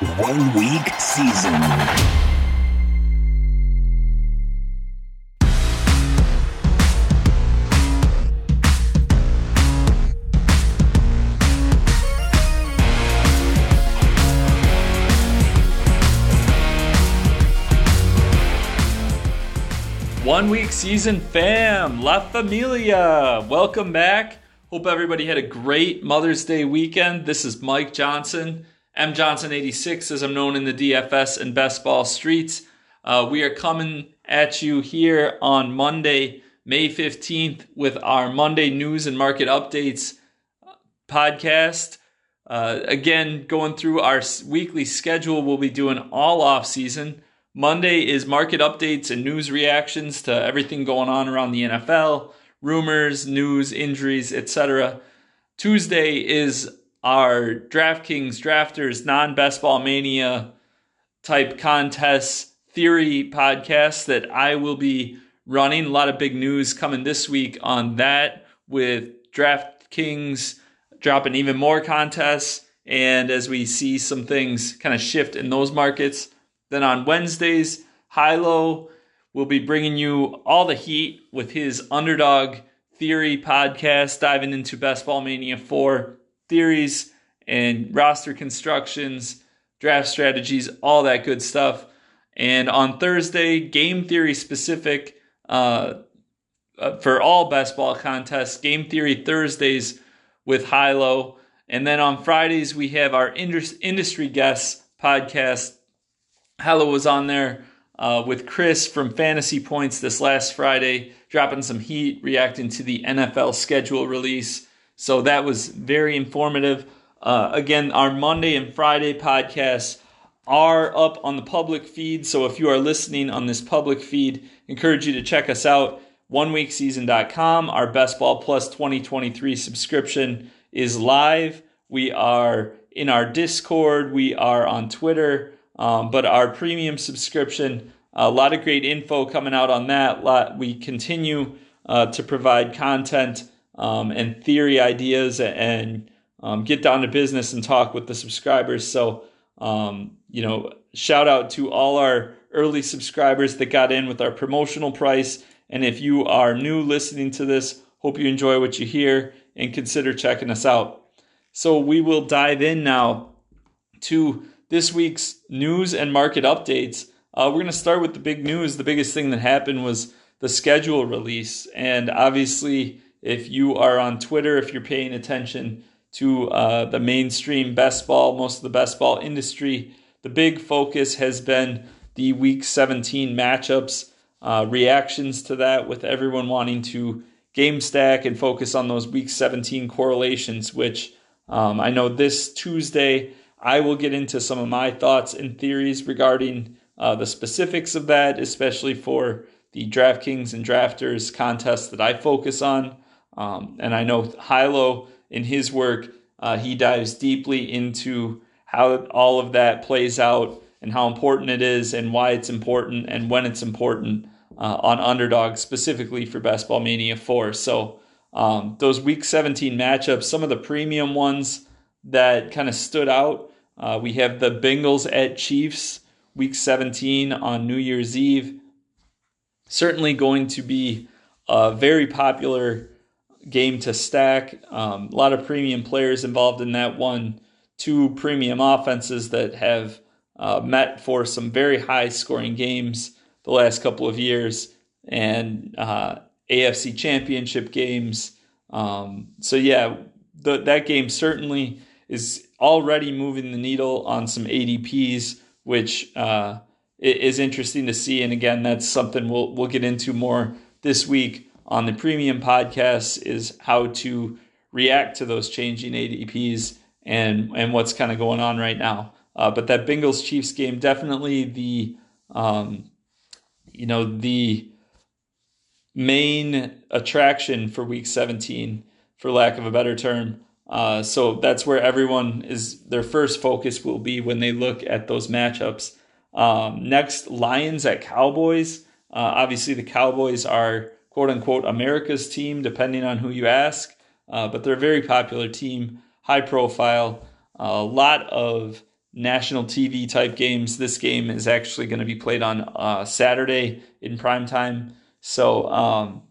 One week season. One week season fam, La Familia, welcome back. Hope everybody had a great Mother's Day weekend. This is Mike Johnson, M Johnson 86, as I'm known in the DFS and best ball streets. Uh, we are coming at you here on Monday, May 15th, with our Monday news and market updates podcast. Uh, again, going through our weekly schedule, we'll be doing all off season. Monday is market updates and news reactions to everything going on around the NFL, rumors, news, injuries, etc. Tuesday is our DraftKings drafters non-best ball mania type contests theory podcast that I will be running. A lot of big news coming this week on that with DraftKings dropping even more contests. And as we see some things kind of shift in those markets, then on Wednesdays, Hilo will be bringing you all the heat with his underdog theory podcast, diving into Best Ball Mania 4 theories and roster constructions, draft strategies, all that good stuff. And on Thursday, game theory specific uh, uh, for all best ball contests, game theory Thursdays with Hilo. And then on Fridays, we have our industry guests podcast. Hilo was on there uh, with Chris from Fantasy Points this last Friday, dropping some heat, reacting to the NFL schedule release. So that was very informative. Uh, again, our Monday and Friday podcasts are up on the public feed. So if you are listening on this public feed, encourage you to check us out. OneWeekSeason.com. Our Best Ball Plus 2023 subscription is live. We are in our Discord. We are on Twitter. Um, but our premium subscription, a lot of great info coming out on that. We continue uh, to provide content um, and theory ideas and um, get down to business and talk with the subscribers. So, um, you know, shout out to all our early subscribers that got in with our promotional price. And if you are new listening to this, hope you enjoy what you hear and consider checking us out. So, we will dive in now to this week's news and market updates. Uh, we're going to start with the big news. The biggest thing that happened was the schedule release. And obviously, if you are on Twitter, if you're paying attention to uh, the mainstream best ball, most of the best ball industry, the big focus has been the week 17 matchups, uh, reactions to that, with everyone wanting to game stack and focus on those week 17 correlations, which um, I know this Tuesday. I will get into some of my thoughts and theories regarding uh, the specifics of that, especially for the DraftKings and Drafters contest that I focus on. Um, and I know Hilo, in his work, uh, he dives deeply into how all of that plays out and how important it is and why it's important and when it's important uh, on underdog, specifically for Best Ball Mania 4. So, um, those week 17 matchups, some of the premium ones that kind of stood out. Uh, we have the Bengals at Chiefs, week 17 on New Year's Eve. Certainly going to be a very popular game to stack. Um, a lot of premium players involved in that one. Two premium offenses that have uh, met for some very high scoring games the last couple of years and uh, AFC championship games. Um, so, yeah, the, that game certainly is already moving the needle on some ADPs, which uh, is interesting to see. And again, that's something we'll we'll get into more this week on the premium podcast is how to react to those changing ADPs and and what's kind of going on right now. Uh, but that Bengals Chiefs game definitely the um, you know the main attraction for Week 17, for lack of a better term. Uh, so that's where everyone is. Their first focus will be when they look at those matchups. Um, next, Lions at Cowboys. Uh, obviously, the Cowboys are quote unquote America's team, depending on who you ask. Uh, but they're a very popular team, high profile, a lot of national TV type games. This game is actually going to be played on uh, Saturday in prime time. So, um,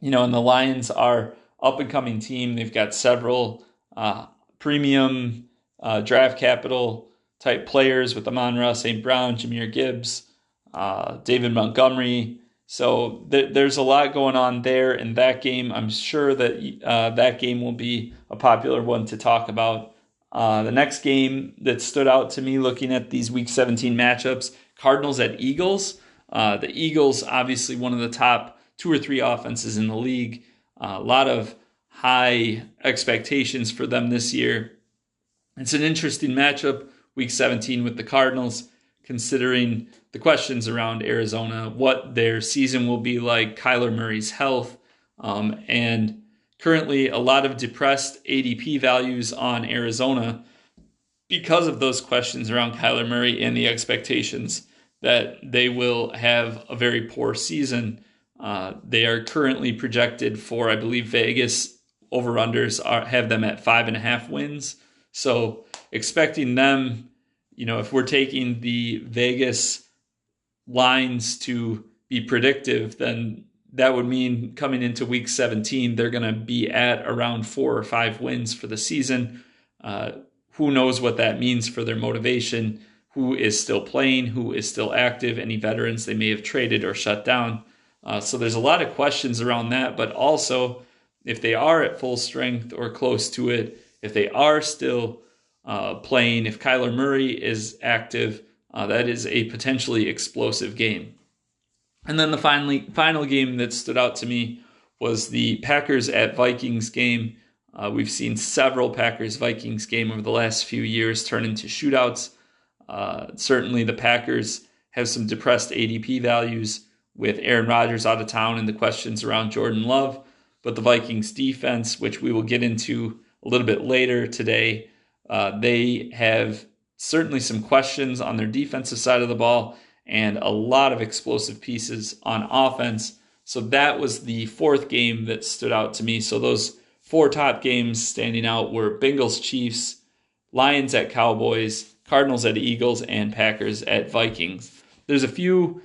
you know, and the Lions are up and coming team. They've got several uh, premium uh, draft capital type players with Amon-Ra St. Brown, Jahmyr Gibbs, uh, David Montgomery. So th- there's a lot going on there in that game. I'm sure that uh, that game will be a popular one to talk about. Uh, the next game that stood out to me looking at these Week 17 matchups Cardinals at Eagles. Uh, the Eagles, obviously, one of the top two or three offenses in the league. A lot of high expectations for them this year. It's an interesting matchup, Week 17 with the Cardinals, considering the questions around Arizona, what their season will be like, Kyler Murray's health, um, and currently a lot of depressed ADP values on Arizona because of those questions around Kyler Murray and the expectations that they will have a very poor season. Uh, they are currently projected for, I believe, Vegas over unders have them at five and a half wins. So expecting them, you know, if we're taking the Vegas lines to be predictive, then that would mean coming into week 17, they're going to be at around four or five wins for the season. Uh, who knows what that means for their motivation? Who is still playing? Who is still active? Any veterans they may have traded or shut down? Uh, so there's a lot of questions around that, but also if they are at full strength or close to it, if they are still uh, playing, if Kyler Murray is active, uh, that is a potentially explosive game. And then the finally, final game that stood out to me was the Packers at Vikings game. Uh, we've seen several Packers Vikings game over the last few years turn into shootouts. Uh, certainly, the Packers have some depressed ADP values with Aaron Rodgers out of town and the questions around Jordan Love. But the Vikings defense, which we will get into a little bit later today, uh, they have certainly some questions on their defensive side of the ball and a lot of explosive pieces on offense. So that was the fourth game that stood out to me. So those four top games standing out were Bengals Chiefs, Lions at Cowboys, Cardinals at Eagles, and Packers at Vikings. There's a few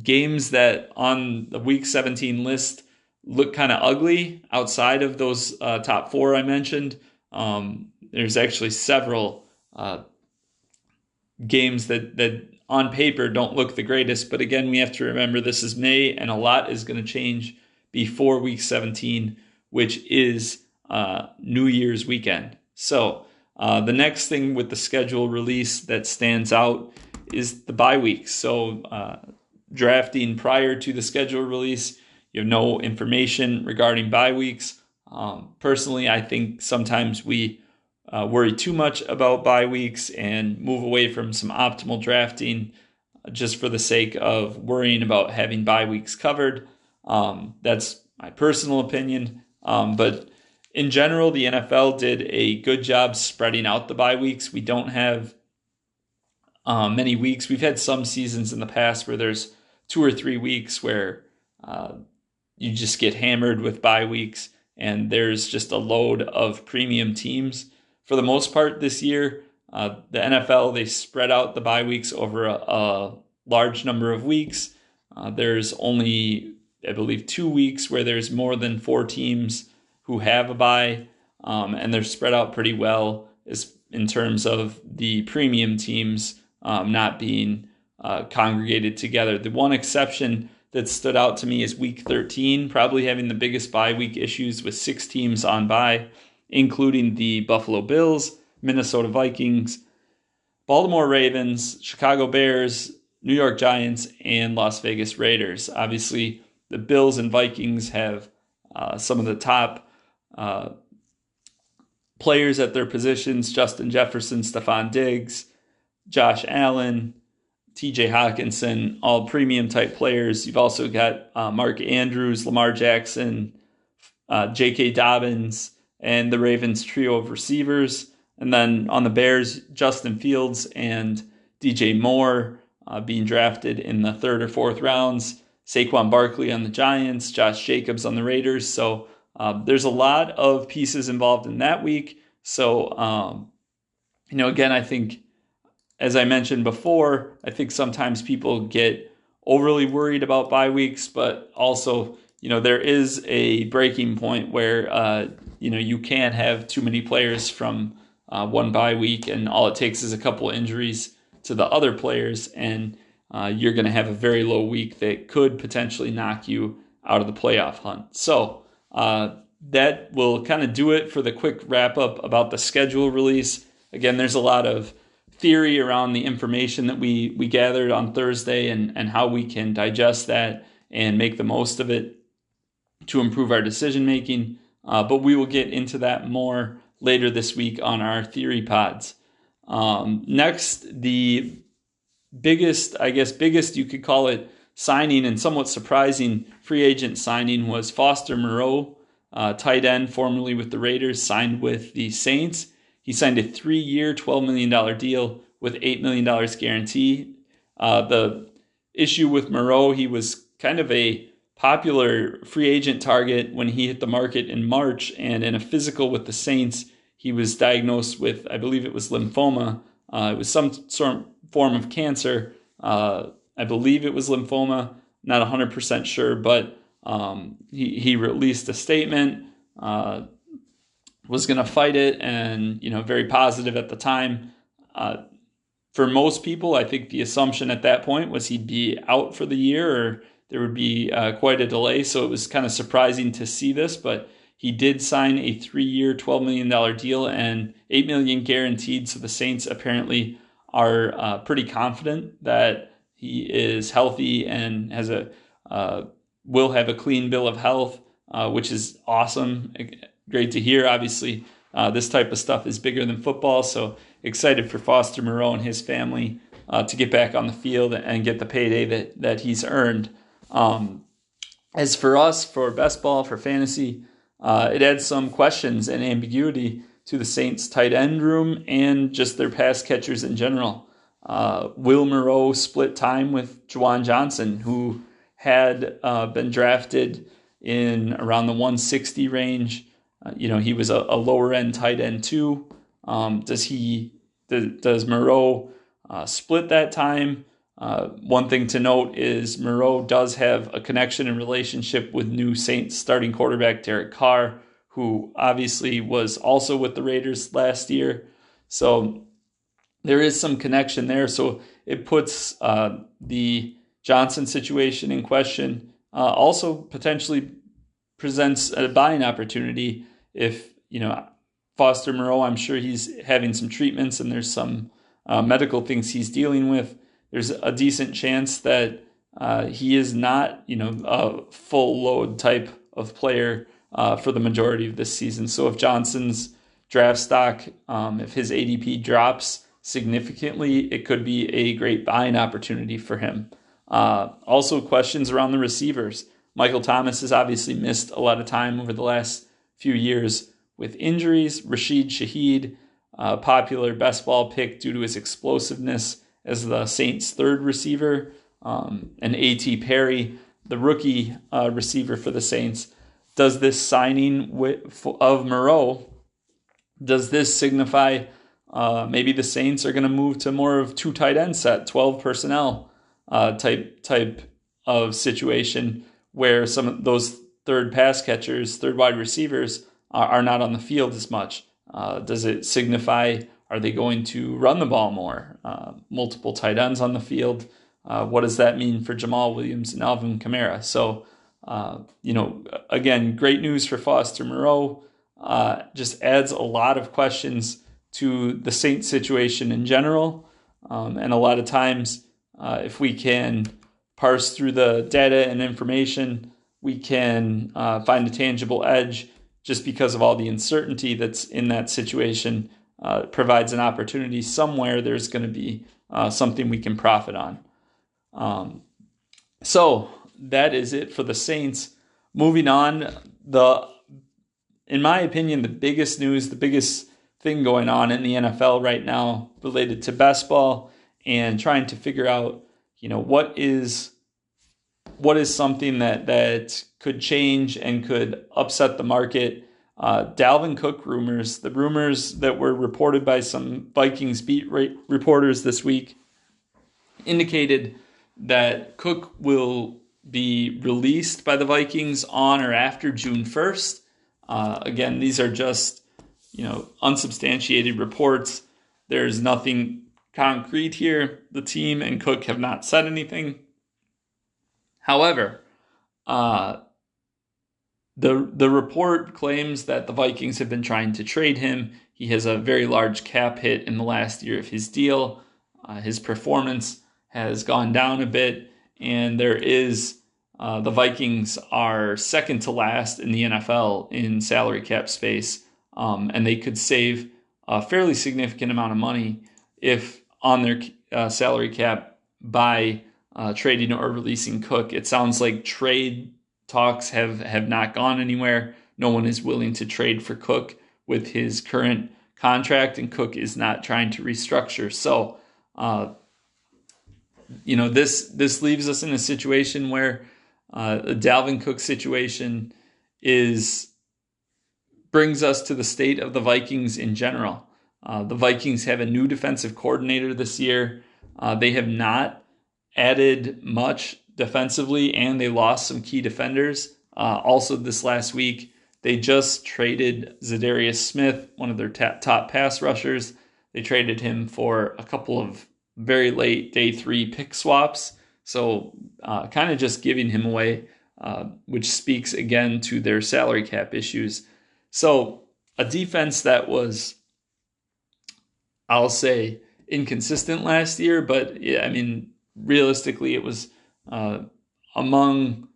games that on the week 17 list look kind of ugly outside of those uh, top four I mentioned. Um, there's actually several uh, games that that on paper don't look the greatest, but again, we have to remember this is May, and a lot is going to change before Week 17, which is uh, New Year's weekend. So uh, the next thing with the schedule release that stands out is the bye week. So uh, drafting prior to the schedule release you have no information regarding bye weeks. Um, personally, I think sometimes we uh, worry too much about bye weeks and move away from some optimal drafting just for the sake of worrying about having bye weeks covered. Um, that's my personal opinion. Um, but in general, the NFL did a good job spreading out the bye weeks. We don't have um, many weeks. We've had some seasons in the past where there's two or three weeks where uh, you just get hammered with bye weeks, and there's just a load of premium teams. For the most part, this year, uh, the NFL they spread out the bye weeks over a, a large number of weeks. Uh, there's only, I believe, two weeks where there's more than four teams who have a bye, um, and they're spread out pretty well as in terms of the premium teams um, not being uh, congregated together. The one exception that stood out to me is week 13, probably having the biggest bye week issues with six teams on bye, including the Buffalo Bills, Minnesota Vikings, Baltimore Ravens, Chicago Bears, New York Giants, and Las Vegas Raiders. Obviously, the Bills and Vikings have uh, some of the top uh, players at their positions Justin Jefferson, Stefon Diggs, Josh Allen, TJ Hockenson, all premium type players. You've also got uh, Mark Andrews, Lamar Jackson, uh, J.K. Dobbins, and the Ravens trio of receivers. And then on the Bears, Justin Fields and DJ Moore uh, being drafted in the third or fourth rounds. Saquon Barkley on the Giants, Josh Jacobs on the Raiders. So uh, there's a lot of pieces involved in that week. So um, you know, again, I think, as I mentioned before, I think sometimes people get overly worried about bye weeks, but also, you know, there is a breaking point where, uh, you know, you can't have too many players from uh, one bye week, and all it takes is a couple injuries to the other players, and uh, you're going to have a very low week that could potentially knock you out of the playoff hunt. So uh, that will kind of do it for the quick wrap up about the schedule release. Again, there's a lot of theory around the information that we we gathered on Thursday and and how we can digest that and make the most of it to improve our decision making. Uh, but we will get into that more later this week on our theory pods. Um, next, the biggest, I guess, biggest you could call it signing and somewhat surprising free agent signing was Foster Moreau, uh, tight end formerly with the Raiders, signed with the Saints. He signed a three year, $12 million deal with $8 million guarantee. Uh, the issue with Moreau, he was kind of a popular free agent target when he hit the market in March, and in a physical with the Saints, he was diagnosed with, I believe it was lymphoma. Uh, it was some sort of form of cancer. Uh, I believe it was lymphoma, not 100% sure, but um, he, he released a statement, uh, was going to fight it, and, you know, very positive at the time. Uh, for most people, I think the assumption at that point was he'd be out for the year or there would be uh, quite a delay. So it was kind of surprising to see this, but he did sign a three-year, $12 million deal and 8 million guaranteed. So the Saints apparently are uh, pretty confident that he is healthy and has a uh, will have a clean bill of health, uh, which is awesome. Great to hear. Obviously, uh, this type of stuff is bigger than football, so excited for Foster Moreau and his family uh, to get back on the field and get the payday that that he's earned. Um, as for us, for best ball, for fantasy, uh, it adds some questions and ambiguity to the Saints' tight end room and just their pass catchers in general uh, Will Moreau split time with Juwan Johnson, who had uh, been drafted in around the 160 range. Uh, you know, he was a, a, lower end tight end too. Um, does he? Does, does Moreau uh, split that time? Uh, one thing to note is Moreau does have a connection and relationship with new Saints starting quarterback Derek Carr, who obviously was also with the Raiders last year. So there is some connection there. So it puts uh, the Johnson situation in question. Uh, also, potentially presents a buying opportunity if you know Foster Moreau. I'm sure he's having some treatments and there's some uh, medical things he's dealing with. There's a decent chance that uh, he is not, you know, a full load type of player uh, for the majority of this season. So if Johnson's draft stock, um, if his ADP drops, significantly, it could be a great buying opportunity for him. Uh, also, questions around the receivers. Michael Thomas has obviously missed a lot of time over the last few years with injuries. Rashid Shaheed, uh, popular best ball pick due to his explosiveness as the Saints' third receiver, um, and A.T. Perry, the rookie uh, receiver for the Saints. Does this signing of Moreau, does this signify uh, maybe the Saints are going to move to more of two tight end set, twelve personnel uh, type type of situation where some of those third pass catchers, third wide receivers are, are not on the field as much. Uh, does it signify are they going to run the ball more? Uh, multiple tight ends on the field. Uh, what does that mean for Jamaal Williams and Alvin Kamara? So, uh, you know, again, great news for Foster Moreau. just adds a lot of questions to the Saints situation in general. Um, and a lot of times, uh, if we can parse through the data and information, we can uh, find a tangible edge just because of all the uncertainty that's in that situation. Uh, provides an opportunity somewhere, there's going to be uh, something we can profit on. Um, so that is it for the Saints. Moving on, the in my opinion, the biggest news, the biggest thing going on in the NFL right now related to best ball and trying to figure out, you know, what is what is something that that could change and could upset the market Uh, Dalvin Cook rumors, the rumors that were reported by some Vikings beat reporters this week, indicated that Cook will be released by the Vikings on or after June 1st. Uh, again, these are just you know unsubstantiated reports. There's nothing concrete here. The team and Cook have not said anything. However, uh, the the report claims that the Vikings have been trying to trade him. He has a very large cap hit in the last year of his deal. Uh, his performance has gone down a bit, and there is uh, the Vikings are second to last in the NFL in salary cap space, um, and they could save a fairly significant amount of money if on their uh, salary cap by uh, trading or releasing Cook. It sounds like trade talks have have not gone anywhere. No one is willing to trade for Cook with his current contract, and Cook is not trying to restructure. So, uh, you know, this this leaves us in a situation where uh, the Dalvin Cook situation is brings us to the state of the Vikings in general. Uh, the Vikings have a new defensive coordinator this year. Uh, they have not added much defensively, and they lost some key defenders. Uh, also, this last week, they just traded Za'Darius Smith, one of their ta- top pass rushers. They traded him for a couple of very late day three pick swaps. So, uh, kind of just giving him away, uh, which speaks again to their salary cap issues. So, a defense that was, I'll say, inconsistent last year, but yeah, I mean, realistically, it was uh, among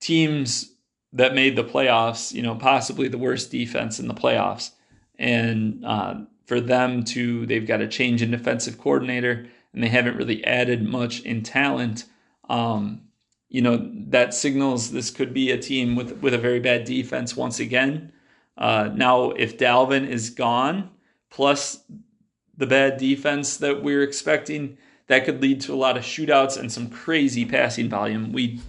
teams that made the playoffs, you know, possibly the worst defense in the playoffs. And uh, for them to, they've got a change in defensive coordinator and they haven't really added much in talent. Um, you know, that signals this could be a team with, with a very bad defense once again. Uh, now, if Dalvin is gone, plus the bad defense that we're expecting, that could lead to a lot of shootouts and some crazy passing volume. We,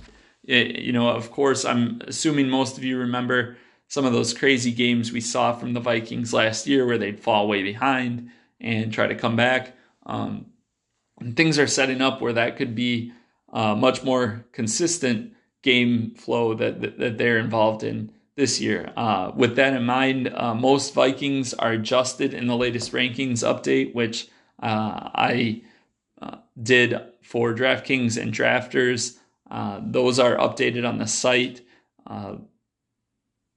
eh, you know, of course, I'm assuming most of you remember some of those crazy games we saw from the Vikings last year where they'd fall way behind and try to come back. Um, and things are setting up where that could be a much more consistent game flow that, that, that they're involved in this year. Uh, with that in mind, uh, most Vikings are adjusted in the latest rankings update, which uh, I did for DraftKings and drafters. Uh, those are updated on the site. Uh,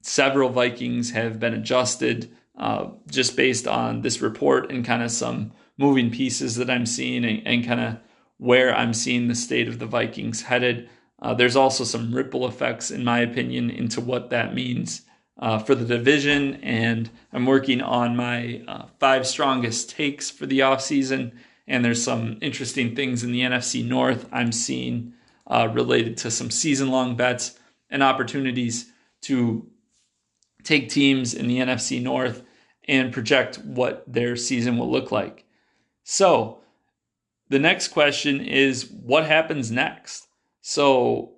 several Vikings have been adjusted uh, just based on this report and kind of some moving pieces that I'm seeing and, and kind of where I'm seeing the state of the Vikings headed. Uh, there's also some ripple effects, in my opinion, into what that means uh, for the division. And I'm working on my uh, five strongest takes for the offseason and there's some interesting things in the NFC North I'm seeing uh, related to some season long bets and opportunities to take teams in the NFC North and project what their season will look like. So, the next question is what happens next? So,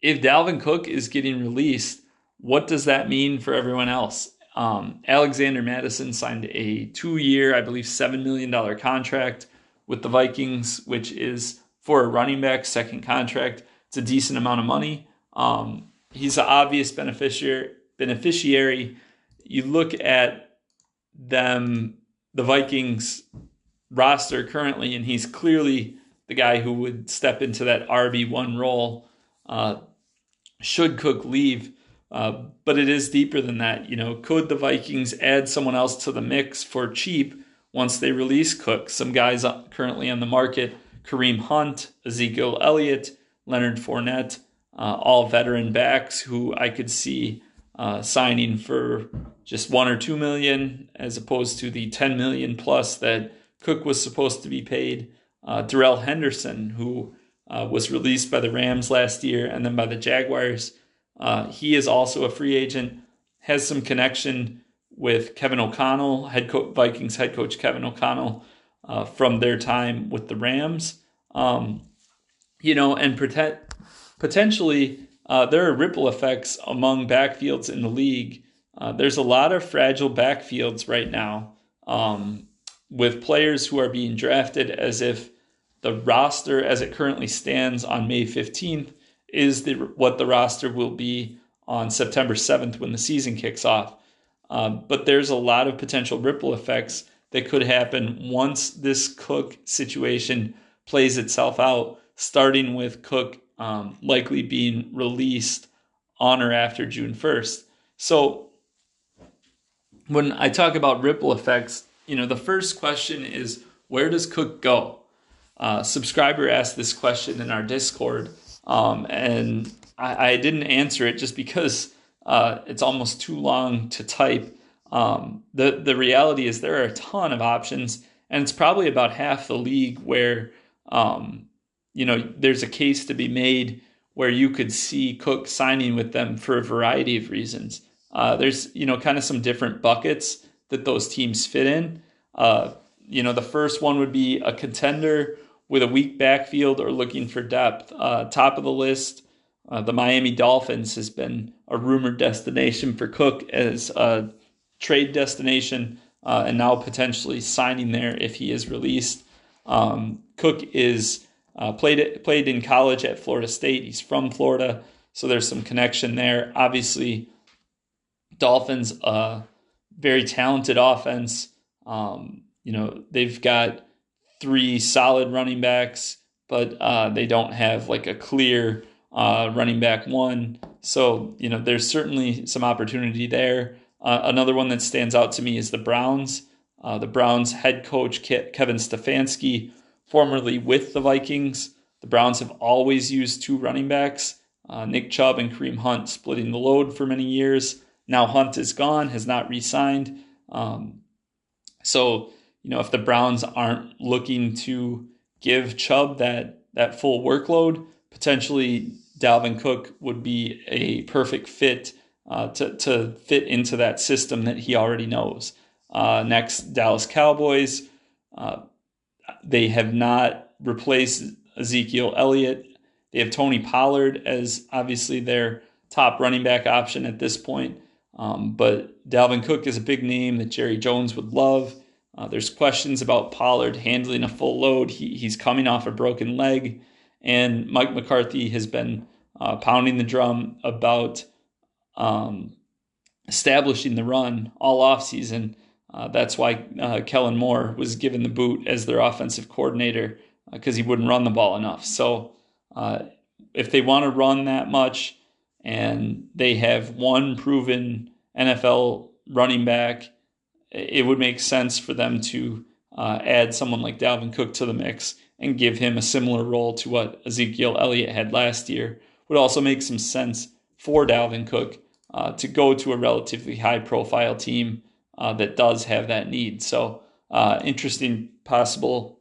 if Dalvin Cook is getting released, what does that mean for everyone else? Um, Alexander Mattison signed a two year, I believe, $7 million contract with the Vikings, which is for a running back second contract. It's a decent amount of money. Um, he's an obvious beneficiary. Beneficiary. You look at them, the Vikings roster currently, and he's clearly the guy who would step into that RB one role. Uh, should Cook leave? Uh, but it is deeper than that. You know, could the Vikings add someone else to the mix for cheap once they release Cook. Some guys currently on the market Kareem Hunt, Ezekiel Elliott, Leonard Fournette, uh, all veteran backs who I could see uh, signing for just one or two million as opposed to the 10 million plus that Cook was supposed to be paid. Uh, Darrell Henderson, who uh, was released by the Rams last year and then by the Jaguars, uh, he is also a free agent, has some connection with Kevin O'Connell, head coach, Vikings head coach Kevin O'Connell, uh, from their time with the Rams. Um, you know, and potentially uh, there are ripple effects among backfields in the league uh, there's a lot of fragile backfields right now um, with players who are being drafted as if the roster as it currently stands on May 15th is the, what the roster will be on September 7th when the season kicks off. Um, but there's a lot of potential ripple effects that could happen once this Cook situation plays itself out, starting with Cook um, likely being released on or after June 1st. So when I talk about ripple effects, you know, the first question is where does Cook go? Uh, subscriber asked this question in our Discord, um, and I, I, didn't answer it just because uh, it's almost too long to type. Um, the the reality is there are a ton of options, and it's probably about half the league where um, you know there's a case to be made where you could see Cook signing with them for a variety of reasons. Uh, there's you know kind of some different buckets that those teams fit in. Uh, you know the first one would be a contender with a weak backfield or looking for depth. Uh, top of the list, uh, the Miami Dolphins has been a rumored destination for Cook as a trade destination uh, and now potentially signing there if he is released. Um, Cook is uh, played played in college at Florida State. He's from Florida, so there's some connection there. Obviously, Dolphins, uh, very talented offense. Um, you know they've got three solid running backs, but uh, they don't have like a clear uh, running back one. So you know there's certainly some opportunity there. Uh, another one that stands out to me is the Browns. Uh, the Browns head coach Kevin Stefanski, formerly with the Vikings. The Browns have always used two running backs, uh, Nick Chubb and Kareem Hunt, splitting the load for many years. Now Hunt is gone, has not re-signed. Um, so you know if the Browns aren't looking to give Chubb that that full workload, potentially Dalvin Cook would be a perfect fit uh, to, to fit into that system that he already knows. Uh, next, Dallas Cowboys. Uh, they have not replaced Ezekiel Elliott. They have Tony Pollard as obviously their top running back option at this point. Um, but Dalvin Cook is a big name that Jerry Jones would love. Uh, there's questions about Pollard handling a full load. He, he's coming off a broken leg. And Mike McCarthy has been uh, pounding the drum about um, establishing the run all offseason. Uh, that's why uh, Kellen Moore was given the boot as their offensive coordinator because uh, he wouldn't run the ball enough. So uh, if they want to run that much and they have one proven NFL running back, it would make sense for them to uh, add someone like Dalvin Cook to the mix and give him a similar role to what Ezekiel Elliott had last year. Would also make some sense for Dalvin Cook uh, to go to a relatively high profile team uh, that does have that need. So, uh, interesting possible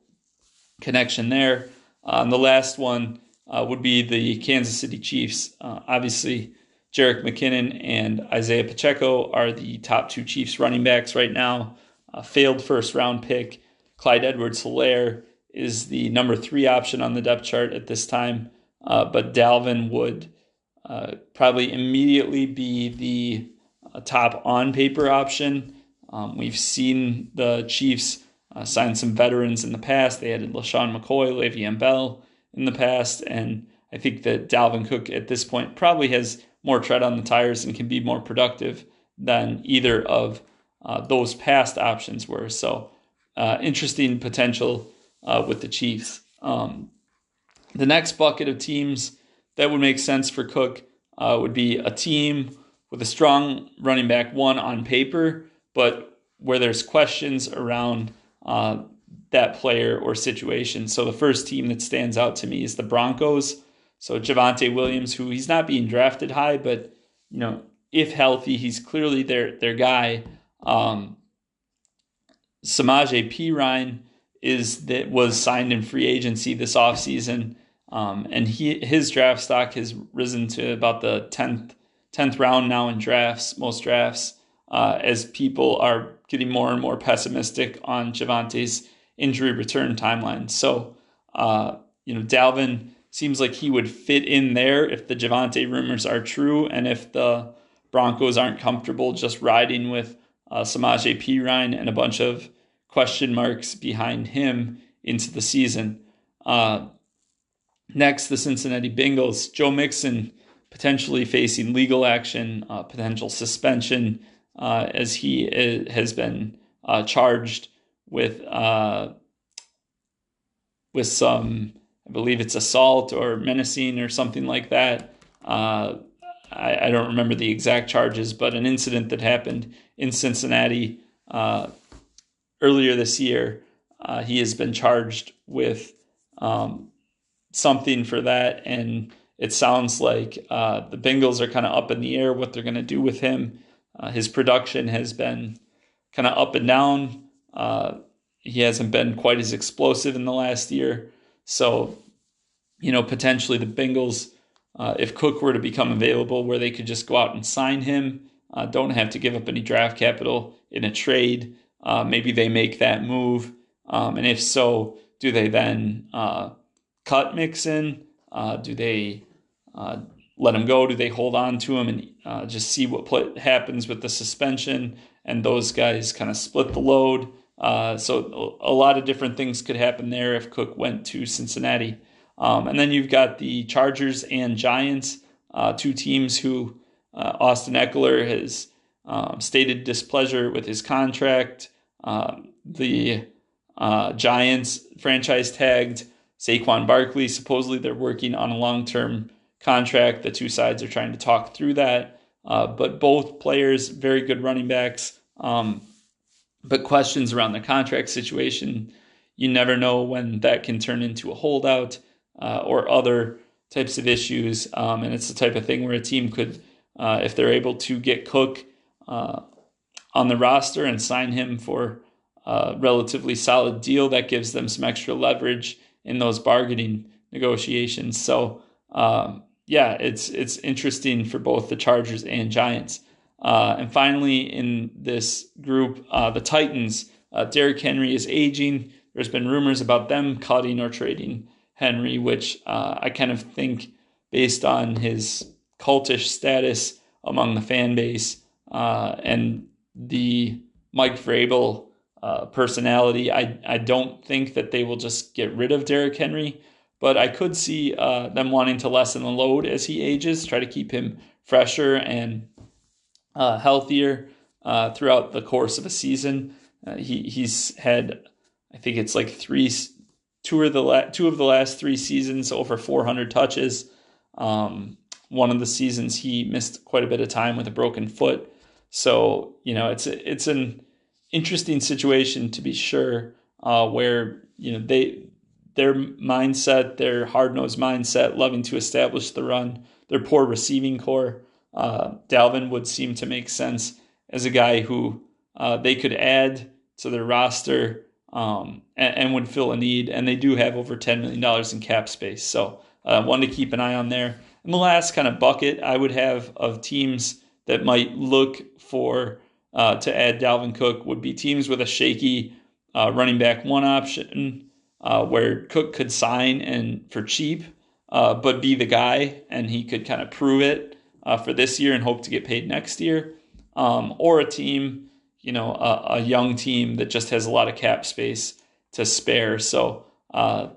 connection there. Uh, and the last one uh, would be the Kansas City Chiefs. Obviously, Jerick McKinnon and Isaiah Pacheco are the top two Chiefs running backs right now. failed first round pick. Clyde Edwards Helaire is the number three option on the depth chart at this time, but Dalvin would uh, probably immediately be the uh, top on paper option. Um, we've seen the Chiefs uh, sign some veterans in the past. They added LeSean McCoy, Le'Veon Bell in the past, and I think that Dalvin Cook at this point probably has more tread on the tires and can be more productive than either of uh, those past options were. So, uh, interesting potential uh, with the Chiefs. Um, the next bucket of teams that would make sense for Cook uh, would be a team with a strong running back one on paper, but where there's questions around uh, that player or situation. So the first team that stands out to me is the Broncos. So Javonte Williams, who he's not being drafted high, but you know if healthy, he's clearly their their guy. Um, Samaje Perine is that was signed in free agency this offseason. Um, and he his draft stock has risen to about the tenth tenth round now in drafts, most drafts, uh, as people are getting more and more pessimistic on Javonte's injury return timeline. So, uh, you know, Dalvin seems like he would fit in there if the Javonte rumors are true, and if the Broncos aren't comfortable just riding with uh, Samaje Perine and a bunch of question marks behind him into the season. Uh, next, the Cincinnati Bengals. Joe Mixon potentially facing legal action, uh, potential suspension, uh, as he is, uh, has been uh, charged with uh, with some, I believe it's assault or menacing or something like that. Uh, I, I, don't remember the exact charges, but an incident that happened in Cincinnati earlier this year. he has been charged with um, something for that, and it sounds like uh, the Bengals are kind of up in the air what they're going to do with him. Uh, his production has been kind of up and down. Uh, he hasn't been quite as explosive in the last year. So, you know, potentially the Bengals, uh, if Cook were to become available, where they could just go out and sign him, uh, don't have to give up any draft capital in a trade. Uh, maybe they make that move. Um, and if so, do they then cut Mixon? do they uh, let him go? Do they hold on to him and uh, just see what pl- happens with the suspension? And those guys kind of split the load. Uh, so a lot of different things could happen there if Cook went to Cincinnati. Um, and then you've got the Chargers and Giants, uh, two teams who uh, Austin Ekeler has um, stated displeasure with his contract. Um, the uh, Giants franchise tagged Saquon Barkley. Supposedly they're working on a long term contract. The two sides are trying to talk through that. Uh, but both players, very good running backs. Um, but questions around the contract situation, you never know when that can turn into a holdout uh, or other types of issues. Um, and it's the type of thing where a team could, uh, if they're able to get Cook uh, on the roster and sign him for a relatively solid deal, that gives them some extra leverage in those bargaining negotiations. So, um, yeah, it's it's interesting for both the Chargers and Giants. Uh, and finally, in this group, uh, the Titans. Uh, Derrick Henry is aging. There's been rumors about them cutting or trading Henry, which uh, I kind of think, based on his cultish status among the fan base uh, and the Mike Vrabel uh, personality, I I don't think that they will just get rid of Derrick Henry but I could see uh, them wanting to lessen the load as he ages, try to keep him fresher and uh, healthier uh, throughout the course of a season. Uh, he he's had, I think it's like three, two of the la- two of the last three seasons over 400 touches. Um, one of the seasons he missed quite a bit of time with a broken foot. So you know it's it's an interesting situation to be sure, uh, where you know they their mindset, their hard nosed mindset, loving to establish the run, their poor receiving core. Uh, Dalvin would seem to make sense as a guy who uh, they could add to their roster um, and, and, would fill a need. And they do have over $10 million in cap space. So uh, one to keep an eye on there. And the last kind of bucket I would have of teams that might look for uh, to add Dalvin Cook would be teams with a shaky uh, running back one option uh, where Cook could sign and for cheap, uh, but be the guy, and he could kind of prove it uh, for this year and hope to get paid next year, um, or a team, you know, a, a, young team that just has a lot of cap space to spare. So uh,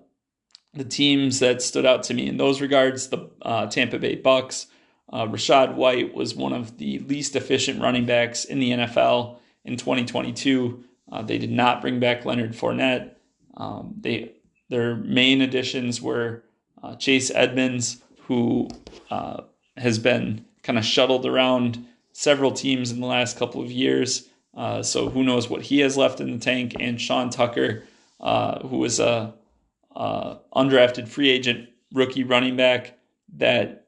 the teams that stood out to me in those regards, the uh, Tampa Bay Bucs. Uh, Rachaad White was one of the least efficient running backs in the NFL in 2022. they did not bring back Leonard Fournette. Um, they their main additions were uh, Chase Edmonds, who uh, has been kind of shuttled around several teams in the last couple of years. Uh, so who knows what he has left in the tank? And Sean Tucker, uh, who was a, a undrafted free agent rookie running back that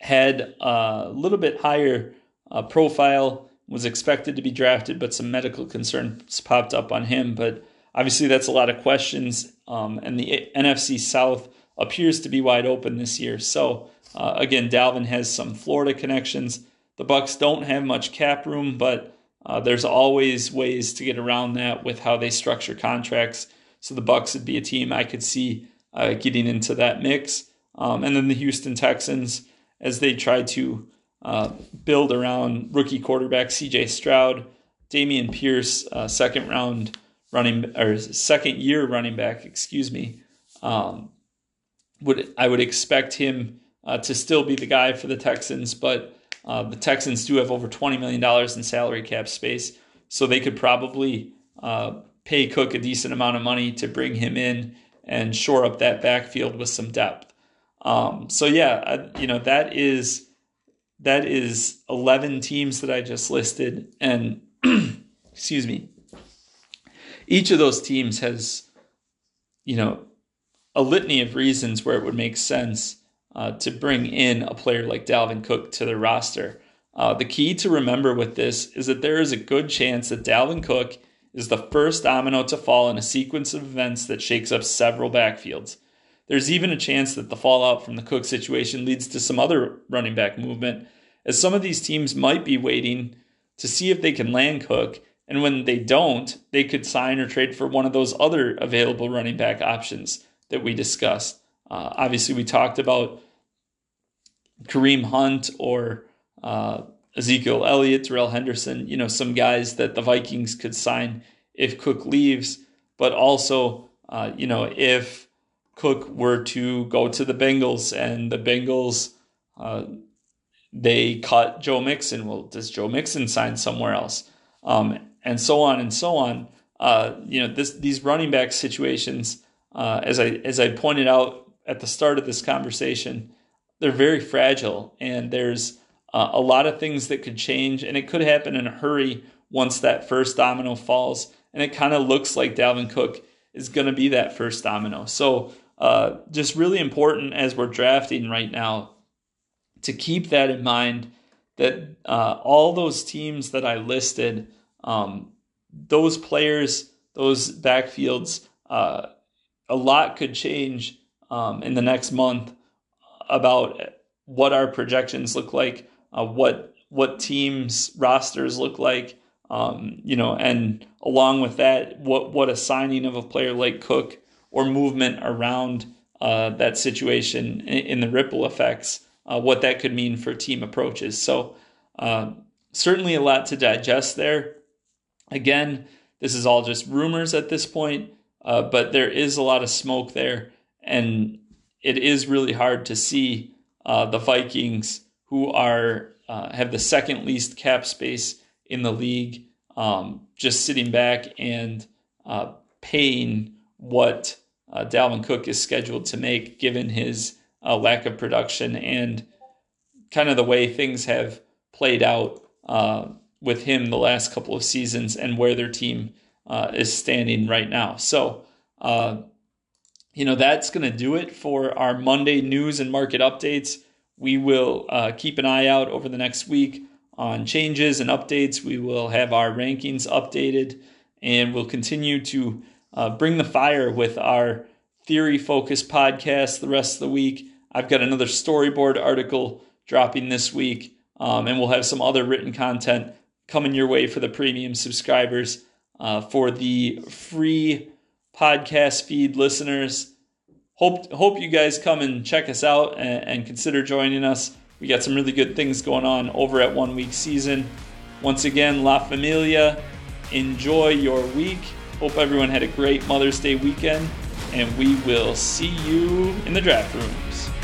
had a little bit higher uh, profile, was expected to be drafted, but some medical concerns popped up on him. But Obviously, that's a lot of questions, um, and the NFC South appears to be wide open this year. So uh, again, Dalvin has some Florida connections. The Bucs don't have much cap room, but uh, there's always ways to get around that with how they structure contracts. So the Bucs would be a team I could see uh, getting into that mix, um, and then the Houston Texans as they try to uh, build around rookie quarterback C.J. Stroud, Dameon Pierce, uh, second round running or second year running back, excuse me. Um, would I would expect him uh, to still be the guy for the Texans, but uh, the Texans do have over twenty million dollars in salary cap space, so they could probably uh, pay Cook a decent amount of money to bring him in and shore up that backfield with some depth. Um, so yeah, I, you know that is that is eleven teams that I just listed, and excuse me, each of those teams has you know a litany of reasons where it would make sense uh, to bring in a player like Dalvin Cook to their roster. Uh, the key to remember with this is that there is a good chance that Dalvin Cook is the first domino to fall in a sequence of events that shakes up several backfields. There's even a chance that the fallout from the Cook situation leads to some other running back movement, as some of these teams might be waiting to see if they can land Cook, and when they don't, they could sign or trade for one of those other available running back options that we discussed. Uh, obviously, we talked about Kareem Hunt or uh, Ezekiel Elliott, Darrell Henderson, you know, some guys that the Vikings could sign if Cook leaves, but also, uh, you know, if Cook were to go to the Bengals and the Bengals, uh, they cut Joe Mixon. Well, does Joe Mixon sign somewhere else? Um, and so on and so on. Uh, you know, this these running back situations, uh, as I as I pointed out at the start of this conversation, they're very fragile, and there's uh, a lot of things that could change, and it could happen in a hurry once that first domino falls. And it kind of looks like Dalvin Cook is going to be that first domino. So, uh, just really important as we're drafting right now to keep that in mind that uh, all those teams that I listed, um, those players, those backfields, uh, a lot could change um, in the next month about what our projections look like uh, what what teams rosters look like, um, you know, and along with that, what what a signing of a player like Cook or movement around uh, that situation in, in, the ripple effects, uh, what that could mean for team approaches. So uh, certainly a lot to digest there. Again, this is all just rumors at this point, uh, but there is a lot of smoke there, and it is really hard to see uh, the Vikings who are uh, have the second least cap space in the league, um, just sitting back and uh, paying what uh, Dalvin Cook is scheduled to make, given his uh, lack of production and kind of the way things have played out uh, with him the last couple of seasons and where their team is standing right now. So, you know, that's going to do it for our Monday news and market updates. We will uh, keep an eye out over the next week on changes and updates. We will have our rankings updated and we'll continue to uh, bring the fire with our theory focused podcast the rest of the week. I've got another storyboard article dropping this week, um, and we'll have some other written content coming your way for the premium subscribers. Uh, for the free podcast feed listeners, hope hope you guys come and check us out and, and, consider joining us. We got some really good things going on over at One Week Season. Once again, La Familia, enjoy your week. Hope everyone had a great Mother's Day weekend, and we will see you in the draft rooms.